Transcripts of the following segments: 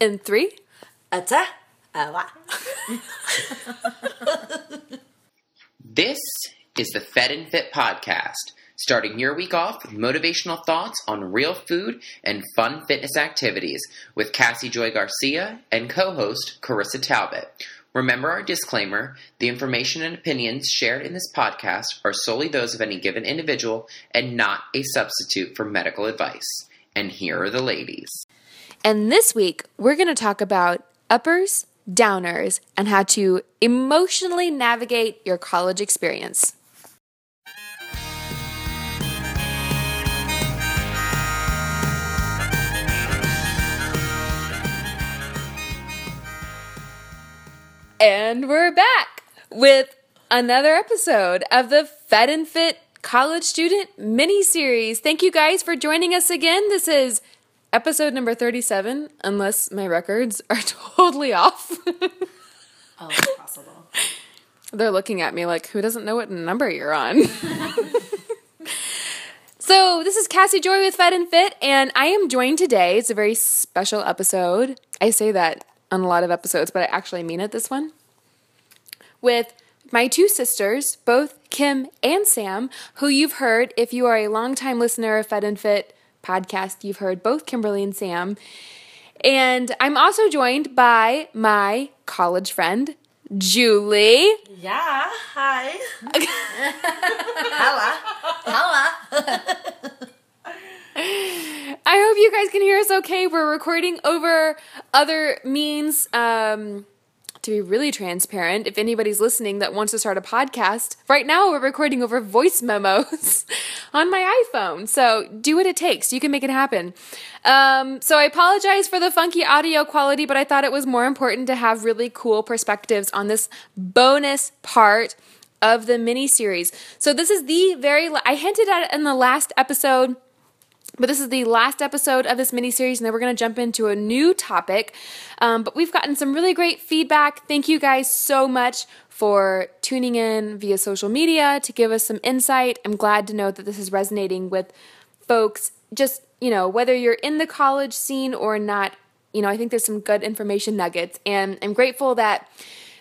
In three, Ata, awa. This is the Fed and Fit podcast, starting your week off with motivational thoughts on real food and fun fitness activities with Cassy Joy Garcia and co host Carissa Talbot. Remember our disclaimer the information and opinions shared in this podcast are solely those of any given individual and not a substitute for medical advice. And here are the ladies. And this week, we're going to talk about uppers, downers, and how to emotionally navigate your college experience. And we're back with another episode of the Fed and Fit College Student Mini Series. Thank you guys for joining us again. This is episode number 37, unless my records are totally off. Oh, it's possible. They're looking at me like, who doesn't know what number you're on? so, this is Cassy Joy with Fed and Fit, and I am joined today. It's a very special episode. I say that on a lot of episodes, but I actually mean it this one. With my two sisters, both Kim and Sam, who you've heard if you are a longtime listener of Fed and Fit podcast, you've heard both Kimberly and Sam. And I'm also joined by my college friend, Julie. Yeah, hi. Hello. Hello. I hope you guys can hear us okay. We're recording over other means. Um, to be really transparent, if anybody's listening that wants to start a podcast, right now we're recording over voice memos on my iPhone. So do what it takes. You can make it happen. Um, so I apologize for the funky audio quality, but I thought it was more important to have really cool perspectives on this bonus part of the mini series. So this is the very, I hinted at it in the last episode but this is the last episode of this mini series, and then we're going to jump into a new topic. Um, but we've gotten some really great feedback. Thank you guys so much for tuning in via social media to give us some insight. I'm glad to know that this is resonating with folks. Just, you know, whether you're in the college scene or not, you know, I think there's some good information nuggets. And I'm grateful that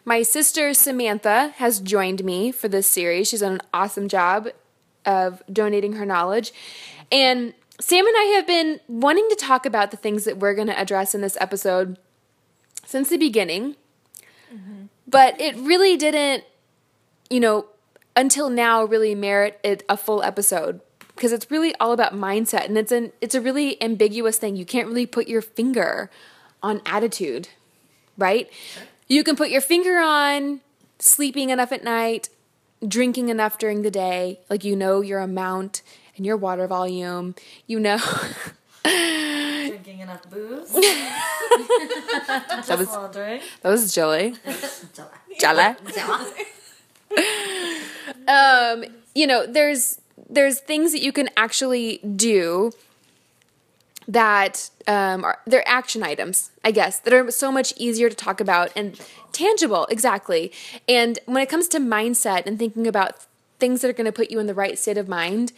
my sister Samantha has joined me for this series. She's done an awesome job of donating her knowledge. And Sam and I have been wanting to talk about the things that we're going to address in this episode since the beginning, mm-hmm. but it really didn't, you know, until now really merit it a full episode because it's really all about mindset and it's an it's a really ambiguous thing. You can't really put your finger on attitude, right? You can put your finger on sleeping enough at night, drinking enough during the day, like you know your amount and your water volume, you know. Drinking enough booze. that was. That was jelly. jelly. um, you know, there's there's things that you can actually do that um, are they're action items, I guess, that are so much easier to talk about and tangible, exactly. And when it comes to mindset and thinking about things that are going to put you in the right state of mind,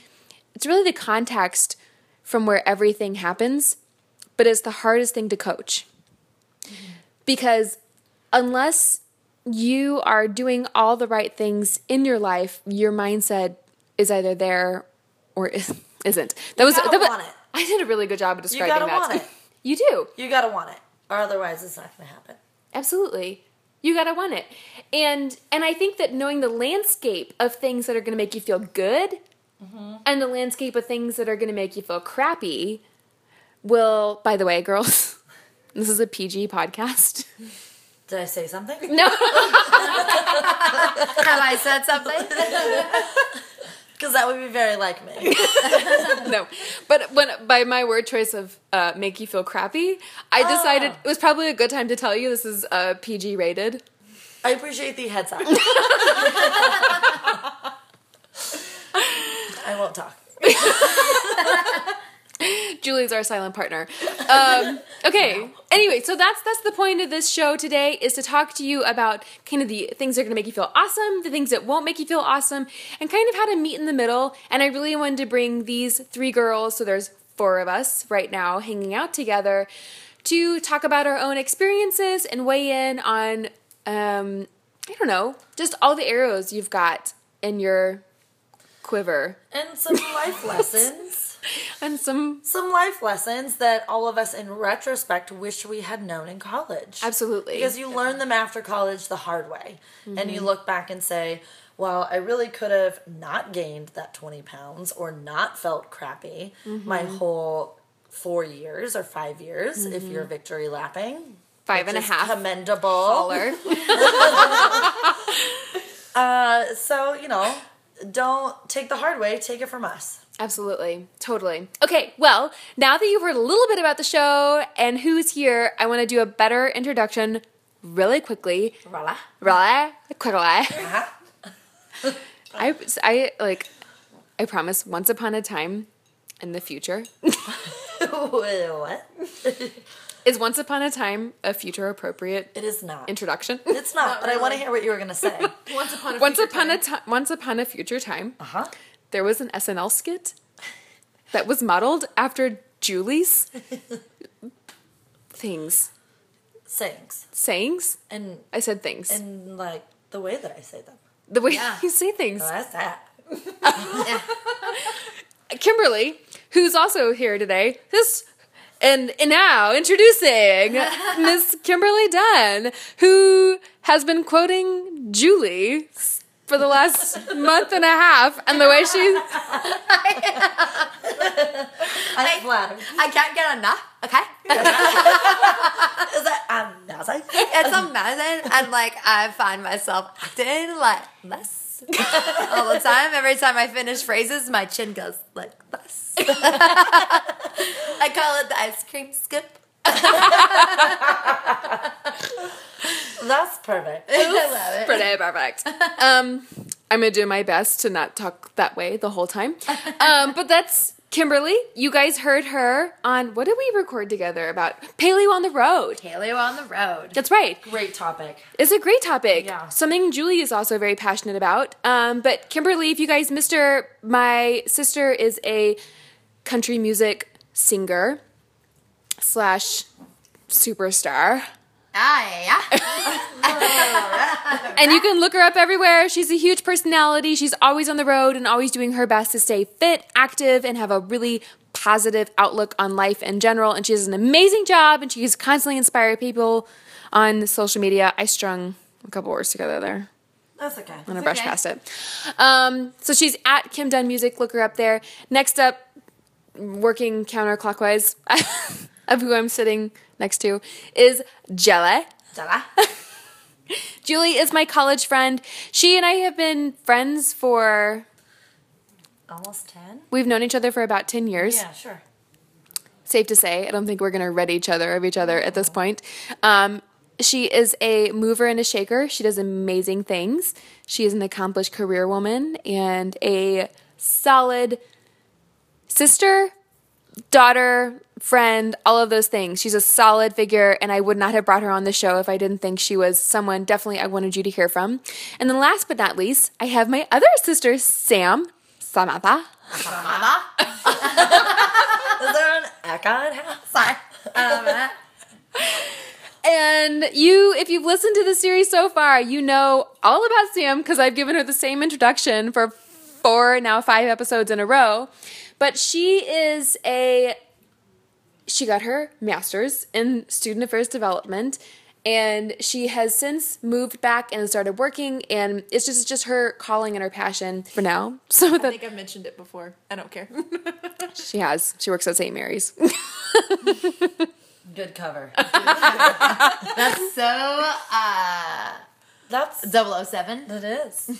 it's really the context from where everything happens, but it's the hardest thing to coach. Mm-hmm. Because unless you are doing all the right things in your life, your mindset is either there or is, isn't. That you was that was, want it. I did a really good job of describing you gotta that. Want it. You do. You gotta want it, or otherwise it's not gonna happen. Absolutely. You gotta want it. And and I think that knowing the landscape of things that are gonna make you feel good mm-hmm. and the landscape of things that are going to make you feel crappy will, by the way, girls, this is a PG podcast. Did I say something? No. Have I said something? Because that would be very like me. no, but when by my word choice of uh, make you feel crappy, I decided oh. it was probably a good time to tell you this is uh, PG rated. I appreciate the heads up. Won't talk. Julie's our silent partner. Um, okay. Anyway, so that's that's the point of this show today is to talk to you about kind of the things that are going to make you feel awesome, the things that won't make you feel awesome, and kind of how to meet in the middle. And I really wanted to bring these three girls, so there's four of us right now hanging out together, to talk about our own experiences and weigh in on, um, I don't know, just all the arrows you've got in your quiver And some life lessons. and some. Some life lessons that all of us in retrospect wish we had known in college. Absolutely. Because you learn them after college the hard way. And you mm-hmm. look back and say, well, I really could have not gained that 20 pounds or not felt crappy my mm-hmm. whole four years or five years if mm-hmm. you're victory lapping. Five and a half Commendable. Uh, so, you know, don't take the hard way, take it from us. Absolutely. Totally. Okay, well, now that you've heard a little bit about the show and who's here, I want to do a better introduction really quickly. Voila. Really quickly. Uh-huh. I, I like, I promise, once upon a time in the future, what? is once upon a time a future appropriate It is not. introduction? It's not, Not but I want to hear what you were going to say. Once upon a once future upon a time. time, once upon a future time, Uh huh. there was an SNL skit that was modeled after Julie's things, Sayings. sayings. And, I said things. and like the way that I say them. the way Yeah. you say things. Oh, that's that. Kimberly, who's also here today, this and, and now introducing Miss Kimberly Dunn, who has been quoting Julie for the last month and a half, and the way she's. I'm flattered. I can't get enough. Okay, Is um, that I'm it's amazing, and like I find myself acting like this all the time. Every time I finish phrases, my chin goes like this. I call it the ice cream skip. That's perfect. I love it. pretty perfect. Um, I'm gonna do my best to not talk that way the whole time. Um, but that's Kimberly. You guys heard her on what did we record together about paleo on the road? Paleo on the road. That's right. Great topic. It's a great topic. Yeah. Something Julie is also very passionate about. Um, but Kimberly, if you guys missed her, my sister is a country music singer slash superstar. Ah, yeah. And you can look her up everywhere. She's a huge personality. She's always on the road and always doing her best to stay fit, active, and have a really positive outlook on life in general. And she does an amazing job and she's constantly inspired people on social media. I strung a couple words together there. That's okay. I'm gonna brush okay. past it. Um, so she's at Kim Dunn Music. Look her up there. Next up, working counterclockwise of who I'm sitting next to is Jella. Jala. Julie is my college friend. She and I have been friends for Almost 10? we've known each other for about 10 years. Yeah, sure. Safe to say. I don't think we're going to rid each other of each other at this point. Um, she is a mover and a shaker. She does amazing things. She is an accomplished career woman and a solid sister, daughter, friend, all of those things. She's a solid figure, and I would not have brought her on the show if I didn't think she was someone definitely I wanted you to hear from. And then last but not least, I have my other sister, Sam, Samantha. Mama. Is there an echo in house? Sorry. I don't know that. And you, if you've listened to the series so far, you know all about Sam because I've given her the same introduction for four, now five episodes in a row. But she is a, she got her master's in student affairs development. And she has since moved back and started working, and it's just it's just her calling and her passion for now. So I that think I've mentioned it before. I don't care. she has, she works at St. Mary's. Good cover. That's so uh That's 007. it is.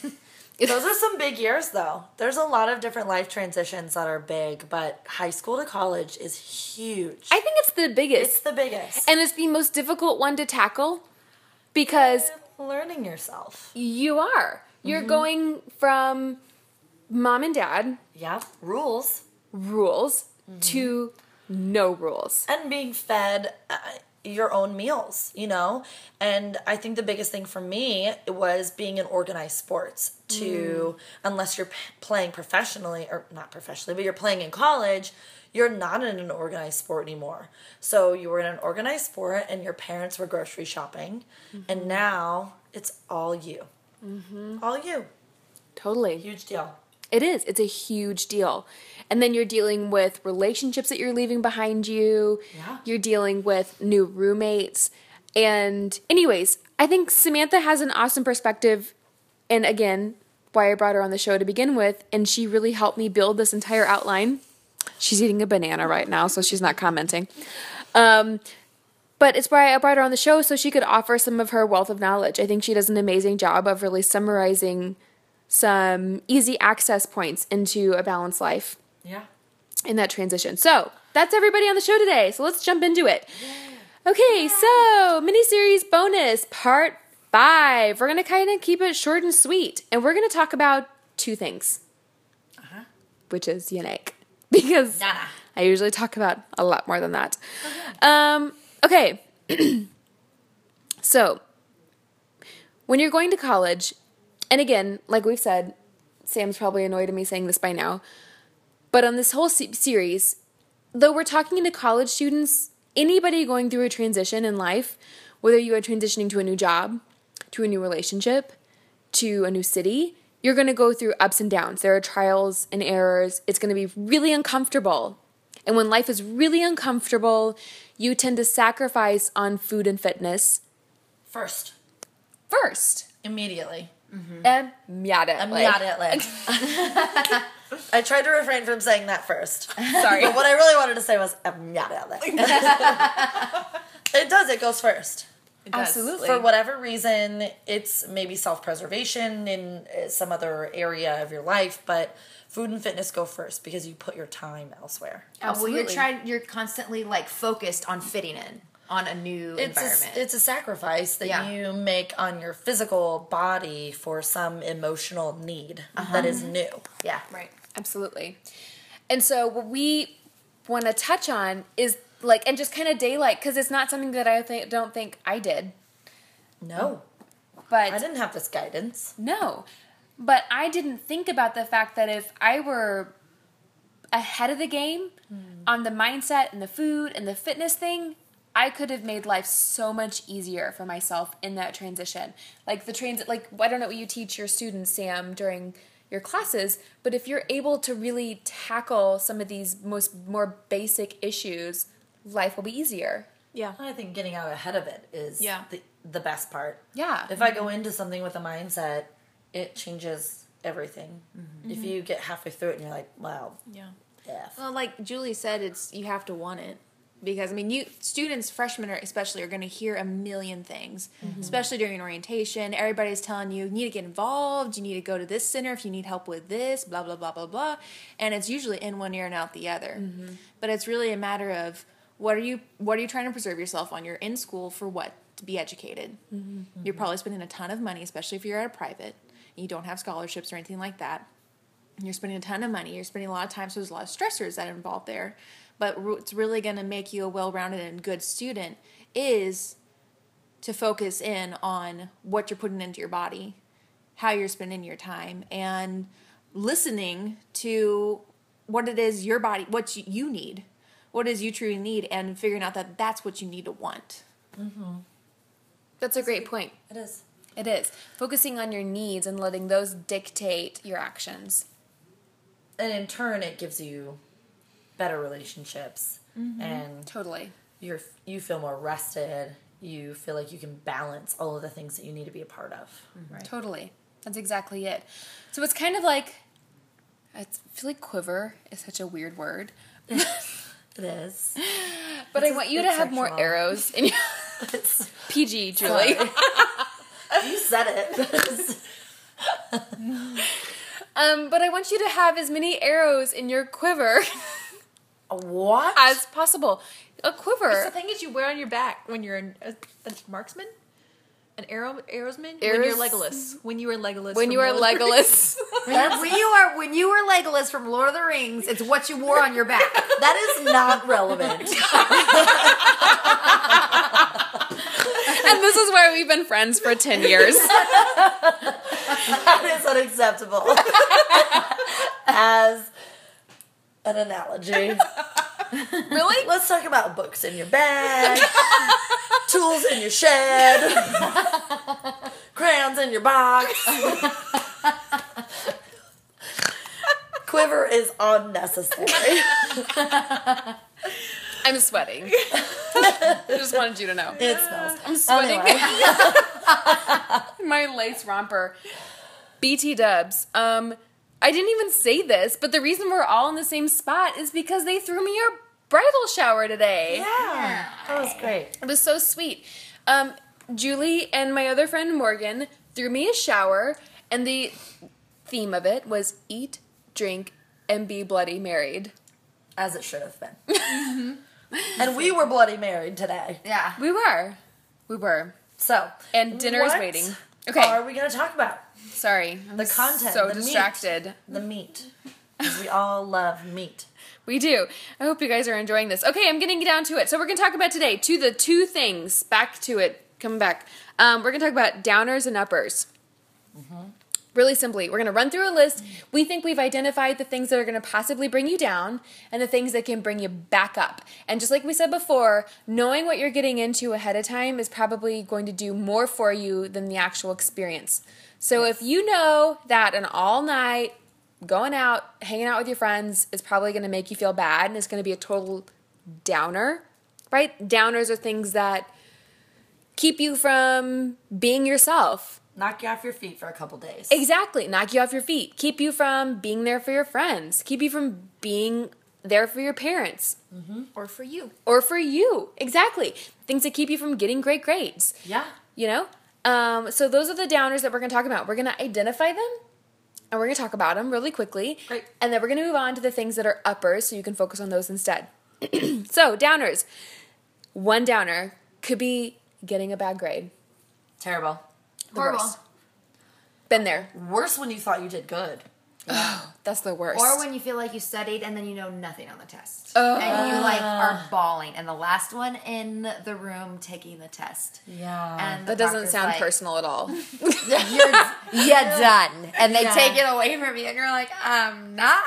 Those are some big years though. There's a lot of different life transitions that are big, but high school to college is huge. I think it's the biggest. it's the biggest. and it's the most difficult one to tackle because learning yourself. you are you're going from mom and dad Yeah, rules rules to no rules and being fed. Uh, your own meals, you know? And I think the biggest thing for me was being in organized sports to, mm. unless you're p- playing professionally, or not professionally, but you're playing in college, you're not in an organized sport anymore. So you were in an organized sport and your parents were grocery shopping, and mm-hmm. now it's all you. Mm-hmm. All you. Totally. Huge deal. It is. It's a huge deal. And then you're dealing with relationships that you're leaving behind you. Yeah. You're dealing with new roommates. And, anyways, I think Samantha has an awesome perspective. And again, why I brought her on the show to begin with. And she really helped me build this entire outline. She's eating a banana right now, so she's not commenting. Um, but it's why I brought her on the show so she could offer some of her wealth of knowledge. I think she does an amazing job of really summarizing some easy access points into a balanced life Yeah. in that transition. So that's everybody on the show today. So let's jump into it. Okay, so miniseries bonus part five. We're gonna kind of keep it short and sweet, and we're gonna talk about two things, which is unique because. I usually talk about a lot more than that. Um, okay, so when you're going to college, and again, like we've said, Sam's probably annoyed at me saying this by now, but on this whole se- series, though we're talking to college students, anybody going through a transition in life, whether you are transitioning to a new job, to a new relationship, to a new city, you're going to go through ups and downs. There are trials and errors. It's going to be really uncomfortable. And when life is really uncomfortable, you tend to sacrifice on food and fitness First. first. Immediately. Immediately. Immediately. I tried to refrain from saying that first. Sorry. But what I really wanted to say was immediately. it does, it goes first. Absolutely. For whatever reason, it's maybe self preservation in uh, some other area of your life, but food and fitness go first because you put your time elsewhere. Absolutely. Well, you're trying. You're constantly like focused on fitting in on a new It's environment. a, it's a sacrifice that Yeah. you make on your physical body for some emotional need that is uh-huh. new. yeah. Right. Absolutely. And so what we want to touch on is like and just kind of daylight because it's not something that I think don't think I did, No, but I didn't have this guidance. no, but I didn't think about the fact that if I were ahead of the game hmm. on the mindset and the food and the fitness thing. I could have made life so much easier for myself in that transition. Like the transit, like I don't know what you teach your students, Sam, during your classes, but if you're able to really tackle some of these most more basic issues, life will be easier. Yeah. I think getting out ahead of it is Yeah. the, the best part. Yeah. If I go into something with a mindset, it changes everything. Mm-hmm. If you get halfway through it and you're like, wow, Yeah. F. Well, like Julie said, it's you have to want it because I mean, you students, freshmen are especially, are going to hear a million things, mm-hmm. especially during orientation. Everybody's telling you you need to get involved, you need to go to this center if you need help with this, blah blah blah blah blah, and it's usually in one ear and out the other. Mm-hmm. But it's really a matter of what are you what are you trying to preserve yourself on? You're in school for what? To be educated. Mm-hmm. You're probably spending a ton of money, especially if you're at a private. And you don't have scholarships or anything like that you're spending a ton of money you're spending a lot of time so there's a lot of stressors that are involved there but what's really going to make you a well-rounded and good student is to focus in on what you're putting into your body how you're spending your time and listening to what it is your body what you, you need what it is you truly need and figuring out that that's what you need to want mm-hmm. That's a great point. It is. It is. Focusing on your needs and letting those dictate your actions. And in turn, it gives you better relationships, and Totally. you're you feel more rested. You feel like you can balance all of the things that you need to be a part of. Right. Totally. That's exactly it. So it's kind of like I feel like quiver is such a weird word. It is. But I want you to it's have more arrows in your It's, PG, Julie. you said it. Um, but I want you to have as many arrows in your quiver what? as possible. A quiver. It's the thing is you wear on your back when you're an, a, a marksman, an arrow arrowsman. When you're Arrows- Legolas. When you were Legolas. when you are Lord Legolas. When, when you are when you were Legolas from Lord of the Rings, it's what you wore on your back. that is not relevant. And this is why we've been friends for 10 years. That is unacceptable. As an analogy. Really? Let's talk about books in your bag, tools in your shed, crayons in your box. Quiver is unnecessary. I'm sweating. I just wanted you to know. It smells. I'm sweating. Anyway. My lace romper. BT dubs. Um, I didn't even say this, but the reason we're all in the same spot is because they threw me a bridal shower today. Yeah, that was great. It was so sweet. Um, Julie and my other friend Morgan threw me a shower, and the theme of it was eat, drink, and be bloody married. As it should have been. and we were bloody married today. Yeah. We were. We were. So, And dinner is waiting. Okay. What are we going to talk about? Sorry. I'm The content, So the meat. distracted. The meat. We all love meat. We do. I hope you guys are enjoying this. Okay, I'm getting down to it. So we're going to talk about today to the two things. Back to it. Coming back. Um, we're going to talk about downers and uppers. Really simply, we're going to run through a list. We think we've identified the things that are going to possibly bring you down and the things that can bring you back up. And just like we said before, knowing what you're getting into ahead of time is probably going to do more for you than the actual experience. So if you know that an all night going out, hanging out with your friends is probably going to make you feel bad and it's going to be a total downer, right? Downers are things that keep you from being yourself. Knock you off your feet for a couple days. Exactly. Knock you off your feet. Keep you from being there for your friends. Keep you from being there for your parents mm-hmm. Or for you. or for you. Exactly. Things that keep you from getting great grades. Yeah. You know? Um, so those are the downers that we're going to talk about. We're going to identify them and we're going to talk about them really quickly. Great. And then we're going to move on to the things that are uppers so you can focus on those instead. so, downers. One downer could be getting a bad grade. Terrible. The Horrible. worst. Been there. Worse when you thought you did good. That's the worst. Or when you feel like you studied and then you know nothing on the test. Oh. and you like ah. are bawling and the last one in the room taking the test. Yeah. And the that doesn't sound like, personal at all. You're, you're done. And they Yeah. take it away from you and you're like, I'm not.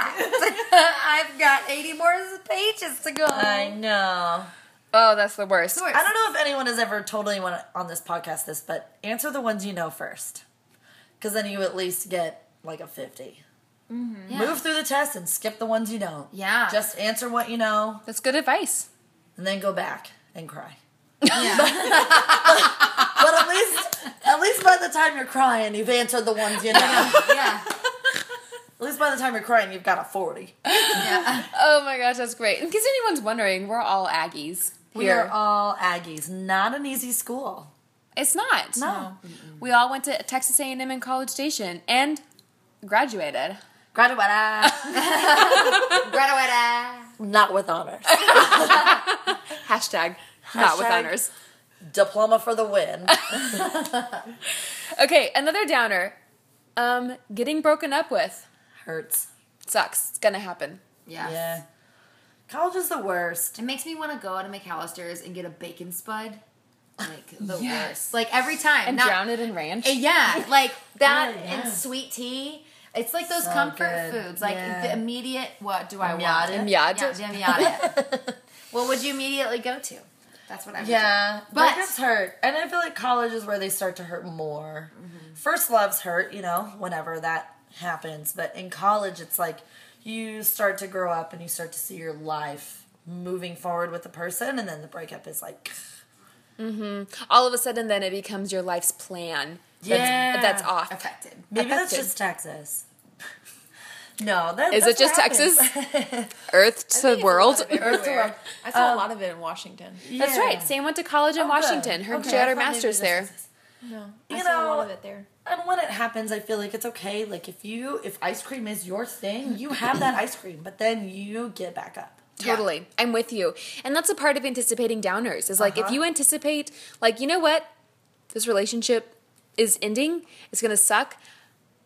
I've got 80 more pages to go. I know. oh, that's the worst. Of course. I don't know if anyone has ever told anyone on this podcast this, but answer the ones you know first. Because then you at least get like a 50. Mm-hmm. Yeah. Move through the test and skip the ones you don't. Yeah. Just answer what you know That's good advice. and then go back and cry. Yeah. But at least, at least by the time you're crying, you've answered the ones you know. yeah. At least by the time you're crying, you've got a 40. Yeah. Oh my gosh, that's great. In case anyone's wondering, we're all Aggies We here. are all Aggies. Not an easy school. it's not. No. We all went to Texas A&M in College Station and graduated. Graduate. Graduate. Not with honors. Hashtag, not with Hashtag- honors. Diploma for the win. Okay, another downer. Um, getting broken up with Hurts. sucks. It's gonna happen. Yes. Yeah. College is the worst. It makes me want to go out to McAlister's and get a bacon spud. Like the Yes. worst. Like every time. And Not- drown it in ranch. Uh, Yeah, like that Oh, yeah. and sweet tea. It's like those So comfort good. foods. Like Yeah. the immediate. What do I want? Miata. Yeah, miata. what would you immediately go to? That's what I would Yeah, do. but breakups hurt, and I feel like college is where they start to hurt more. Mm-hmm. First loves hurt, you know, whenever that happens. But in college, it's like you start to grow up and you start to see your life moving forward with the person, and then the breakup is like, mm-hmm. All of a sudden, then it becomes your life's plan. That's, Yeah. that's off. affected. maybe that's just Texas. no, that, Is that's it just happens. Texas? Earth to world. Earth to world. I saw Um, a lot of it in Washington. That's right. Sam went to college in Oh. Washington. Her Okay, she had her master's there. Texas. No, I You saw a lot of it there. And when it happens, I feel like it's okay. Like if you, if ice cream is your thing, you have that ice cream, but then you get back up. Totally. I'm with you. And that's a part of anticipating downers. Is like if Uh-huh. you anticipate like, you know what? This relationship is ending. It's going to suck.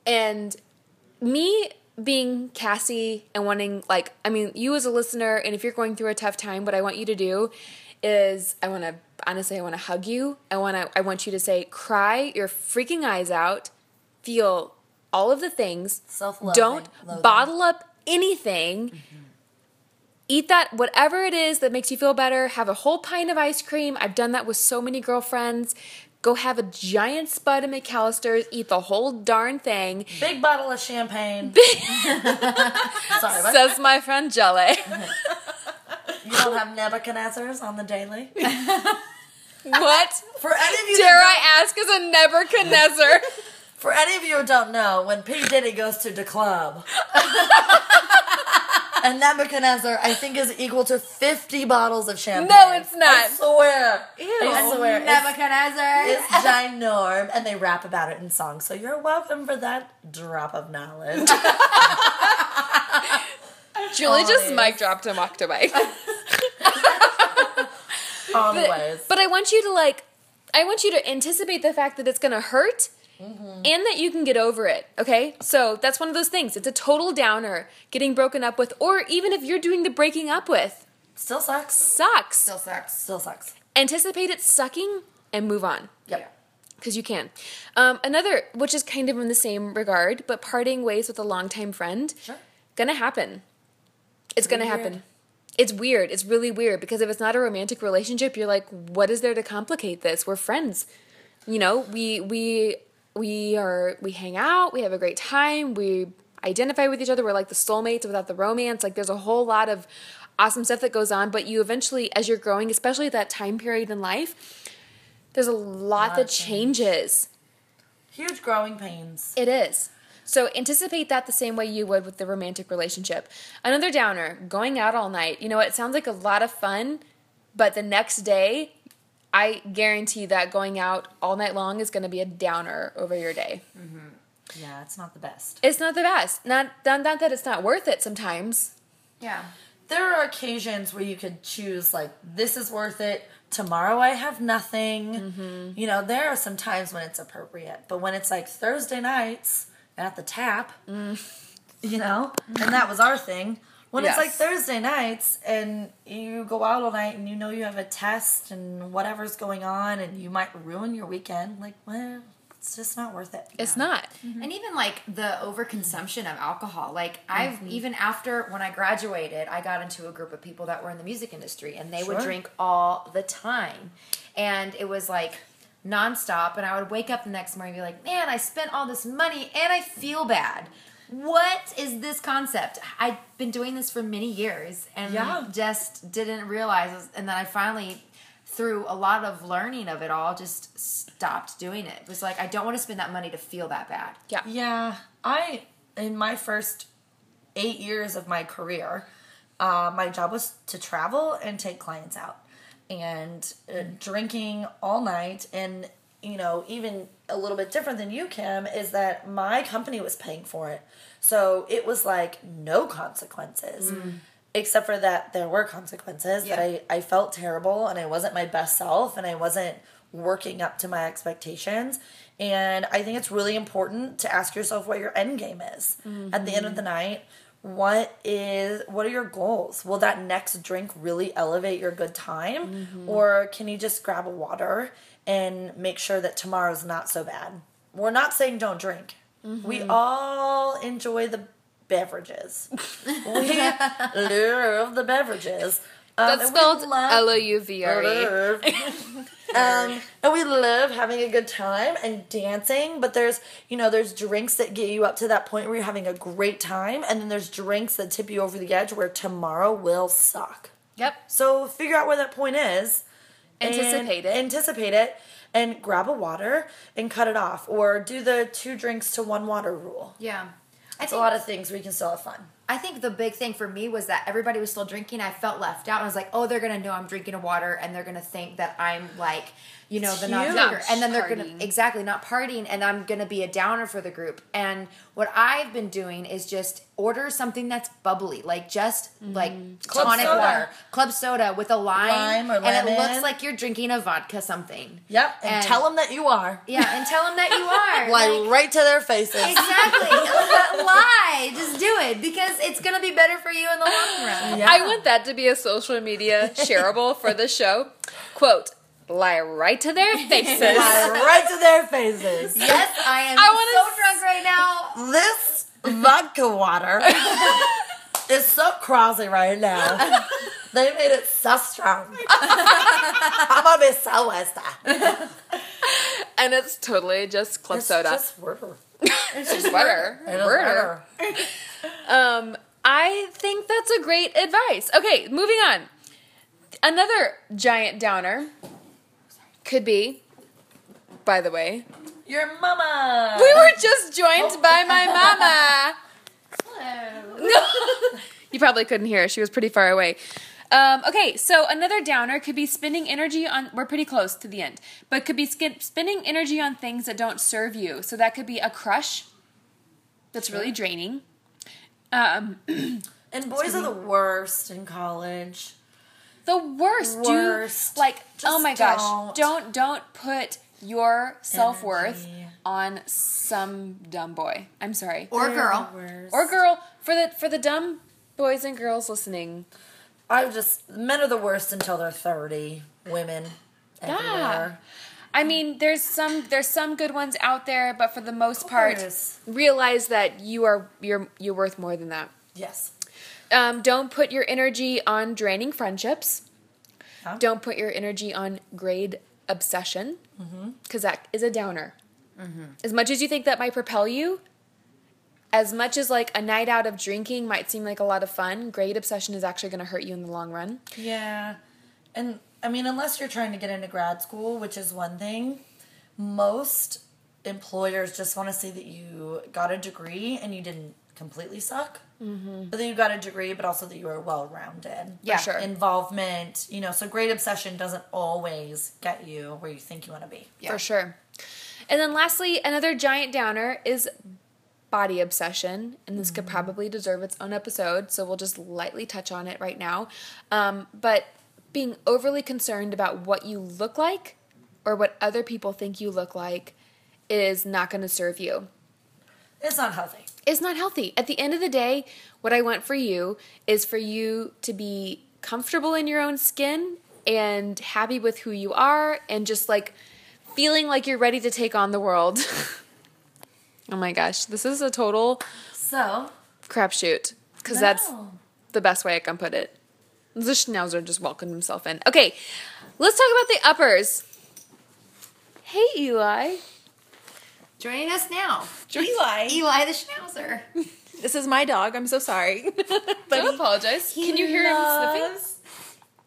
And me being Cassy and wanting like I mean, you as a listener and if you're going through a tough time, what I want you to do is I want to honestly I want to hug you. I want to I want you to say cry your freaking eyes out. Feel all of the things. Self-loathing, Don't loathing. bottle up anything. Eat that whatever it is that makes you feel better. Have a whole pint of ice cream. I've done that with so many girlfriends. Go have a giant spud of McAlister's. Eat the whole darn thing. Big bottle of champagne. Sorry, what? Says my friend Jelly. you don't have Nebuchadnezzar's on the daily. what? For any of you, Dare that I ask as a Nebuchadnezzar? for any of you who don't know, when P Diddy goes to the club, and Nebuchadnezzar, I think, is equal to fifty bottles of champagne. No, it's not. I swear. Ew. I swear. Nebuchadnezzar. it's ginorm, and they rap about it in songs. So you're welcome for that drop of knowledge. Julie just mic dropped him octobike. Always. But I want you to like, I want you to anticipate the fact that it's gonna hurt. And that you can get over it, okay? So that's one of those things. It's a total downer getting broken up with, or even if you're doing the breaking up with, Still sucks. sucks. Still sucks. Still sucks. Anticipate it sucking and move on. Yep. because you can. Um, another, which is kind of in the same regard, but parting ways with a longtime friend, Sure. gonna happen. It's gonna Weird. happen. It's weird. It's really weird because if it's not a romantic relationship, you're like, what is there to complicate this? We're friends. You know, we we we are we hang out, we have a great time, we identify with each other, we're like the soulmates without the romance. Like there's a whole lot of awesome stuff that goes on, but you eventually as you're growing, especially at that time period in life, there's a lot, Lot that change. changes. Huge growing pains. It is. So anticipate that the same way you would with the romantic relationship. Another downer, going out all night. You know, it sounds like a lot of fun, but the next day, I guarantee that going out all night long is going to be a downer over your day. Mm-hmm. Yeah, it's not the best. It's not the best. Not, not not that it's not worth it sometimes. Yeah. There are occasions where you could choose, like, this is worth it. Tomorrow I have nothing. Mm-hmm. You know, there are some times when it's appropriate, but when it's like Thursday nights at the tap, mm. you know, and that was our thing. When it's like Thursday nights and you go out all night and you know you have a test and whatever's going on and you might ruin your weekend, like, well, it's just not worth it. It's not. Mm-hmm. And even like the overconsumption of alcohol. Like mm-hmm. I've even after when I graduated, I got into a group of people that were in the music industry and they would drink all the time. And it was like nonstop and I would wake up the next morning and be like, "Man, I spent all this money and I feel bad." What is this concept? I've been doing this for many years and Yeah. just didn't realize and then I finally through a lot of learning of it all just stopped doing it. It was like I don't want to spend that money to feel that bad. Yeah. Yeah, I in my first eight years of my career, uh, my job was to travel and take clients out, and uh, drinking all night, and you know even a little bit different than you, Kim, is that my company was paying for it, so it was like no consequences. Mm. Except for that, there were consequences that Yeah. I, I felt terrible and I wasn't my best self and I wasn't working up to my expectations. And I think it's really important to ask yourself what your end game is. At the end of the mm-hmm. night, what is what are your goals? Will that next drink really elevate your good time? Mm-hmm. Or can you just grab a water and make sure that tomorrow's not so bad? We're not saying don't drink. We mm-hmm. all enjoy the beverages. we love the beverages. Um, That's spelled love- L O U V R E. Um, and we love having a good time and dancing, but there's, you know, there's drinks that get you up to that point where you're having a great time, and then there's drinks that tip you over the edge where tomorrow will suck. Yep. So figure out where that point is. Anticipate it. Anticipate it and grab a water and cut it off. Or do the two drinks to one water rule. Yeah. It's a lot of things we can still have fun. I think the big thing for me was that everybody was still drinking. I felt left out. I was like, oh, they're going to know I'm drinking water and they're going to think that I'm like you know, the huge. drinker, and then they're gonna exactly not partying, and I'm gonna be a downer for the group. And what I've been doing is just order something that's bubbly, like just mm. like Club tonic soda. water, club soda with a lime, Lime and it looks like you're drinking a vodka something. Yep, and, And- tell them that you are. Yeah, and tell them that you are Like, right to their faces. Exactly. Lie. Just do it because it's gonna be better for you in the long run. Yeah. I want that to be a social media shareable for the show. Quote, lie right to their faces. Lie right to their faces. Yes, I am I wanna so s- drunk right now. This vodka water is so crazy right now. They made it so strong. I'm gonna be so wasted. and it's totally just club It's soda. just water. It's just water. It is Water. water. Um, I think that's a great advice. Okay, moving on. Another giant downer could be, by the way, Your mama. we were just joined by my mama. Hello. you probably couldn't hear. her. She was pretty far away. Um, okay, so another downer could be spending energy on. We're pretty close to the end, but could be sk- spending energy on things that don't serve you. So that could be a crush. That's really draining. Um, And boys are the worst in college. the worst. Worst. Do like oh my gosh! don't. Don't don't put your self worth on some dumb boy. I'm sorry. Or girl. or girl for the for the dumb boys and girls listening. I just men are the worst until they're thirty. Women everywhere. I mean, there's some there's some good ones out there, but for the most part, realize that you are you're you're worth more than that. Yes. Um, don't put your energy on draining friendships. Yeah. Don't put your energy on grade obsession, because that is a downer. As much as you think that might propel you, as much as like a night out of drinking might seem like a lot of fun, grade obsession is actually going to hurt you in the long run. Yeah. And I mean, unless you're trying to get into grad school, which is one thing, most employers just want to see that you got a degree and you didn't completely suck. Mm-hmm. But then you got a degree, but also that you were well rounded. Yeah. sure. Involvement, you know, so grade obsession doesn't always get you where you think you want to be. Yeah. For sure. And then lastly, another giant downer is body obsession. And this could probably deserve its own episode, so we'll just lightly touch on it right now. Um, but being overly concerned about what you look like or what other people think you look like is not going to serve you. It's not healthy. It's not healthy. At the end of the day, what I want for you is for you to be comfortable in your own skin and happy with who you are and just like feeling like you're ready to take on the world. oh my gosh, this is a total So, crapshoot because that's the best way I can put it. The schnauzer just welcomed himself in. Okay, let's talk about the uppers. Hey, Eli. Joining us now, Eli. Eli the Schnauzer. This is my dog. I'm so sorry. but Don't he, apologize. Can you hear him sniffing?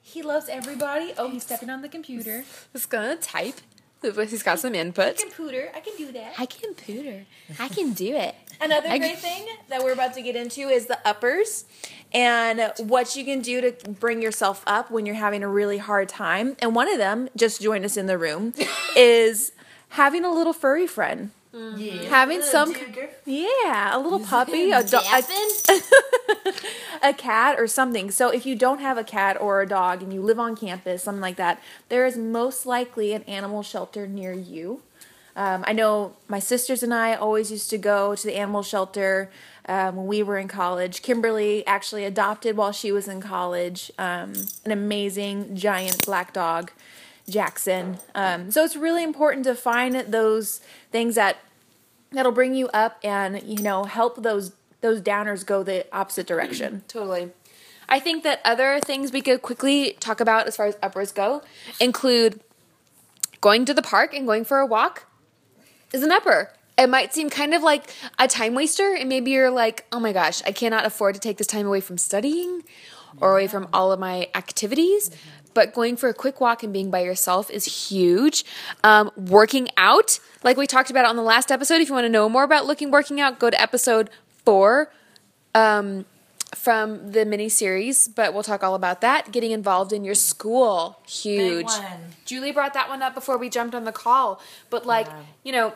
He loves everybody. Oh, he's stepping on the computer. He's gonna type. He's got some input. Computer. I can do that. I can pooter. I can do it. Another I- great thing that we're about to get into is the uppers and what you can do to bring yourself up when you're having a really hard time. And one of them, just join us in the room, is having a little furry friend. Yeah. Having Little some, Duger. yeah, a little puppy, a dog, a cat or something. So if you don't have a cat or a dog and you live on campus, something like that, there is most likely an animal shelter near you. Um, I know my sisters and I always used to go to the animal shelter um, when we were in college. Kimberly actually adopted while she was in college um, an amazing giant black dog, Jackson. Um, so it's really important to find those things that that'll bring you up and you know help those those downers go the opposite direction. Totally. I think that other things we could quickly talk about as far as uppers go include going to the park and going for a walk is an upper. It might seem kind of like a time waster, and maybe you're like, oh my gosh, I cannot afford to take this time away from studying or away from all of my activities. But going for a quick walk and being by yourself is huge. Um, working out, like we talked about on the last episode, if you want to know more about looking working out, go to episode four um, from the mini series, but we'll talk all about that. Getting involved in your school, huge. one. Julie brought that one up before we jumped on the call, but like, Yeah. you know,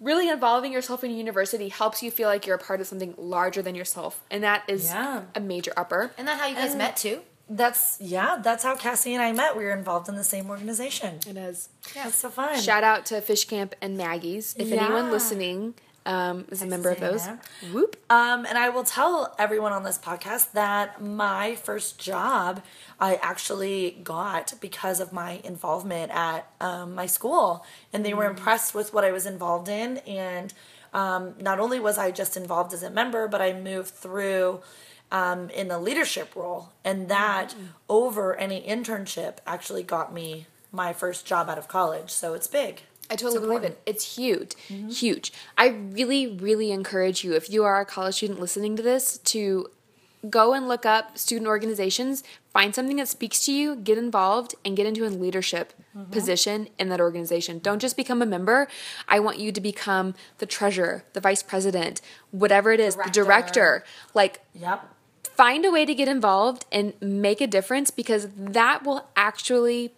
really involving yourself in university helps you feel like you're a part of something larger than yourself, and that is Yeah. a major upper. Isn't that how you guys And- met too? That's yeah. That's how Cassy and I met. We were involved in the same organization. It is. That's so fun. Shout out to Fish Camp and Maggie's. If anyone listening um, is a member of those, A&M. whoop. Um, and I will tell everyone on this podcast that my first job I actually got because of my involvement at um, my school, and they were impressed with what I was involved in. And um, not only was I just involved as a member, but I moved through um, in a leadership role, and that mm-hmm. over any internship actually got me my first job out of college. So it's big. I totally believe it. It's huge. Mm-hmm. Huge. I really, really encourage you, if you are a college student listening to this, to go and look up student organizations, find something that speaks to you, get involved, and get into a leadership mm-hmm. position in that organization. Don't just become a member. I want you to become the treasurer, the vice president, whatever it is, the Director. director. Like, Yep. Find a way to get involved and make a difference because that will actually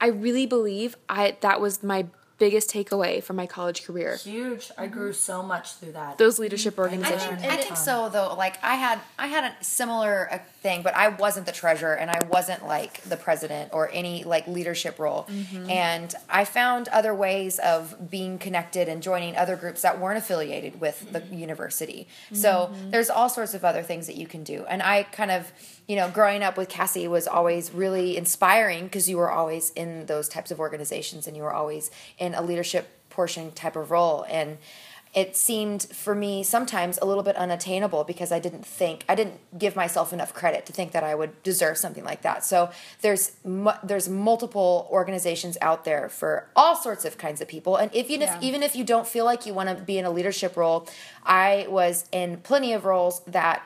I really believe I that was my biggest takeaway from my college career. Huge. I grew so much through that. Those leadership I organizations. think, I think so though. Like I had I had a similar uh, thing, but I wasn't the treasurer and I wasn't like the president or any like leadership role. Mm-hmm. And I found other ways of being connected and joining other groups that weren't affiliated with the mm-hmm. university. So mm-hmm. there's all sorts of other things that you can do. And I kind of you know, growing up with Cassy was always really inspiring because you were always in those types of organizations and you were always in a leadership portion type of role. And it seemed for me sometimes a little bit unattainable because I didn't think I didn't give myself enough credit to think that I would deserve something like that. So there's mu- there's multiple organizations out there for all sorts of kinds of people, and if, even if even if you don't feel like you want to be in a leadership role, I was in plenty of roles that.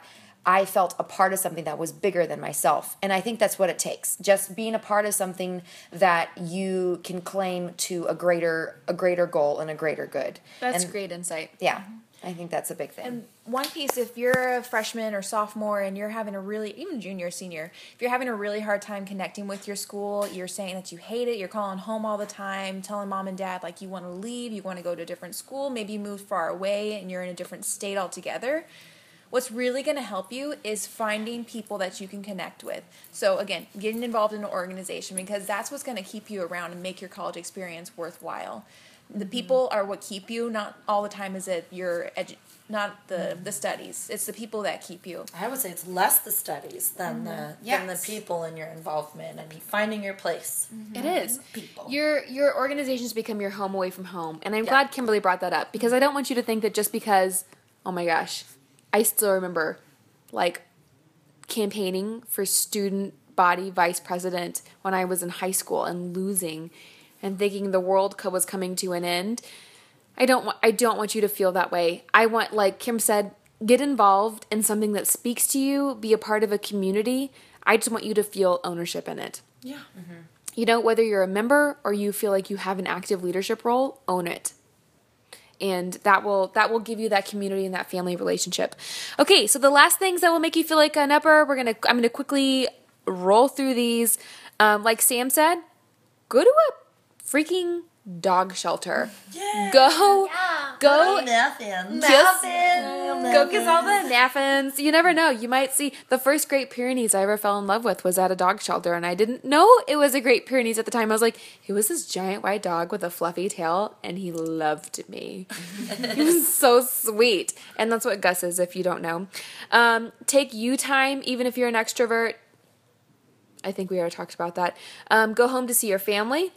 I felt a part of something that was bigger than myself. And I think that's what it takes. Just being a part of something that you can claim to a greater a greater goal and a greater good. That's And- great insight. yeah, I think that's a big thing. And one piece, if you're a freshman or sophomore and you're having a really, even junior, senior, if you're having a really hard time connecting with your school, you're saying that you hate it, you're calling home all the time, telling mom and dad like you want to leave, you want to go to a different school, maybe you moved far away and you're in a different state altogether. What's really going to help you is finding people that you can connect with. So, again, getting involved in an organization because that's what's going to keep you around and make your college experience worthwhile. The mm-hmm. people are what keep you. Not all the time is it your edu- not the mm-hmm. the studies. It's the people that keep you. I would say it's less the studies than mm-hmm. the than the people and your involvement and finding your place. It is. People. Your your organizations become your home away from home. And I'm glad Kimberly brought that up because I don't want you to think that just because oh my gosh, I still remember like campaigning for student body vice president when I was in high school and losing and thinking the world co- was coming to an end. I don't want I don't want you to feel that way. I want like Kim said, get involved in something that speaks to you, be a part of a community. I just want you to feel ownership in it. Yeah. Mm-hmm. You know, whether you're a member or you feel like you have an active leadership role, own it. And that will that will give you that community and that family relationship. Okay, so the last things that will make you feel like an upper, we're gonna I'm gonna quickly roll through these. Um, like Sam said, go to a freaking dog shelter. Yeah. Go, go Nothing. Kiss- Nothing. Go kiss all the naffins. You never know. You might see the first Great Pyrenees I ever fell in love with was at a dog shelter, and I didn't know it was a Great Pyrenees at the time. I was like, it was this giant white dog with a fluffy tail, and he loved me. he was so sweet, and that's what Gus is. If you don't know, um, take you time, even if you're an extrovert. I think we already talked about that. Um, go home to see your family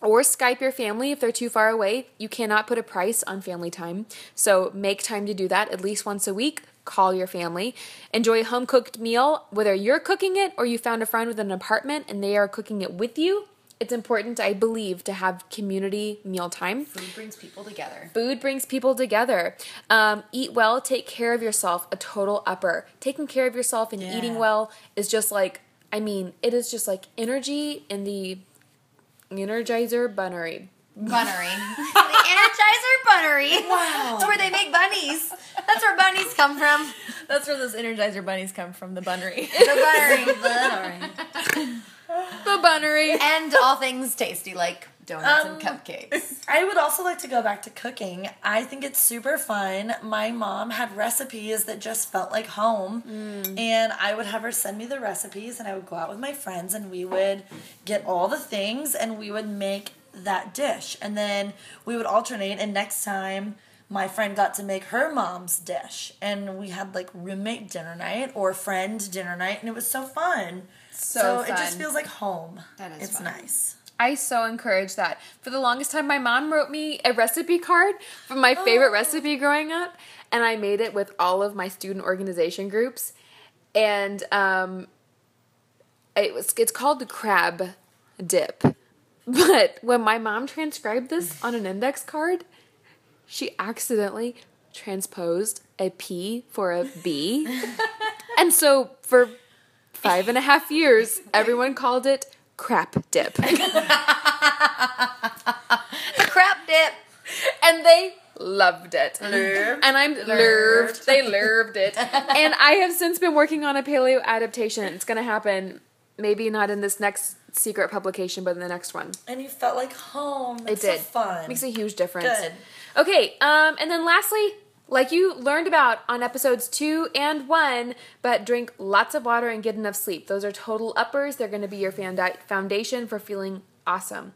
or Skype your family if they're too far away. You cannot put a price on family time. So make time to do that at least once a week. Call your family. Enjoy a home cooked meal, whether you're cooking it or you found a friend with an apartment and they are cooking it with you. It's important, I believe, to have community meal time. Food brings people together. Food brings people together. Um, eat well, take care of yourself, a total upper. Taking care of yourself and Yeah. eating well is just like, I mean, it is just like energy in the Energizer Bunnery. Bunnery. the Energizer Bunnery. Wow. That's where they make bunnies. That's where bunnies come from. That's where those Energizer bunnies come from, the bunnery. The buttery. The bunnery. and all things tasty like donuts Um, and cupcakes. I would also like to go back to cooking. I think it's super fun. My mom had recipes that just felt like home. And I would have her send me the recipes, and I would go out with my friends, and we would get all the things, and we would make that dish. And then we would alternate, and next time, my friend got to make her mom's dish. And we had like roommate dinner night or friend dinner night, and it was so fun. So it just feels like home. That is It's fun. nice. I so encourage that. For the longest time, my mom wrote me a recipe card from my favorite recipe growing up, and I made it with all of my student organization groups. And um, it was it's called the crab dip. But when my mom transcribed this on an index card, she accidentally transposed a P for a B. and so for five and a half years, everyone called it crap dip. Crap dip. and they loved it. And I'm lurved. They lurved it. and I have since been working on a paleo adaptation. It's going to happen maybe not in this next secret publication, but in the next one. And you felt like home. It did. so fun. Makes a huge difference. Good. Okay, um, and then lastly, like you learned about on episodes two and one, but drink lots of water and get enough sleep. Those are total uppers. They're going to be your foundation for feeling awesome.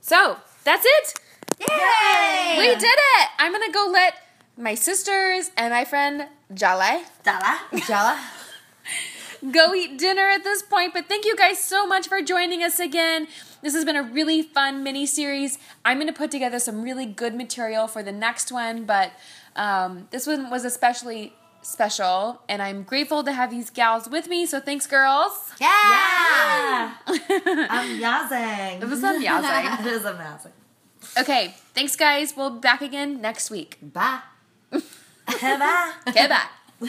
So that's it. Yay! We did it. I'm going to go let my sisters and my friend Jale Dala. Jala. go eat dinner at this point. But thank you guys so much for joining us again. This has been a really fun mini series. I'm going to put together some really good material for the next one, but um, this one was especially special, and I'm grateful to have these gals with me. So thanks, girls. Yeah. Amazing. It was amazing. it is amazing. okay, thanks, guys. We'll be back again next week. Bye. Bye. Bye.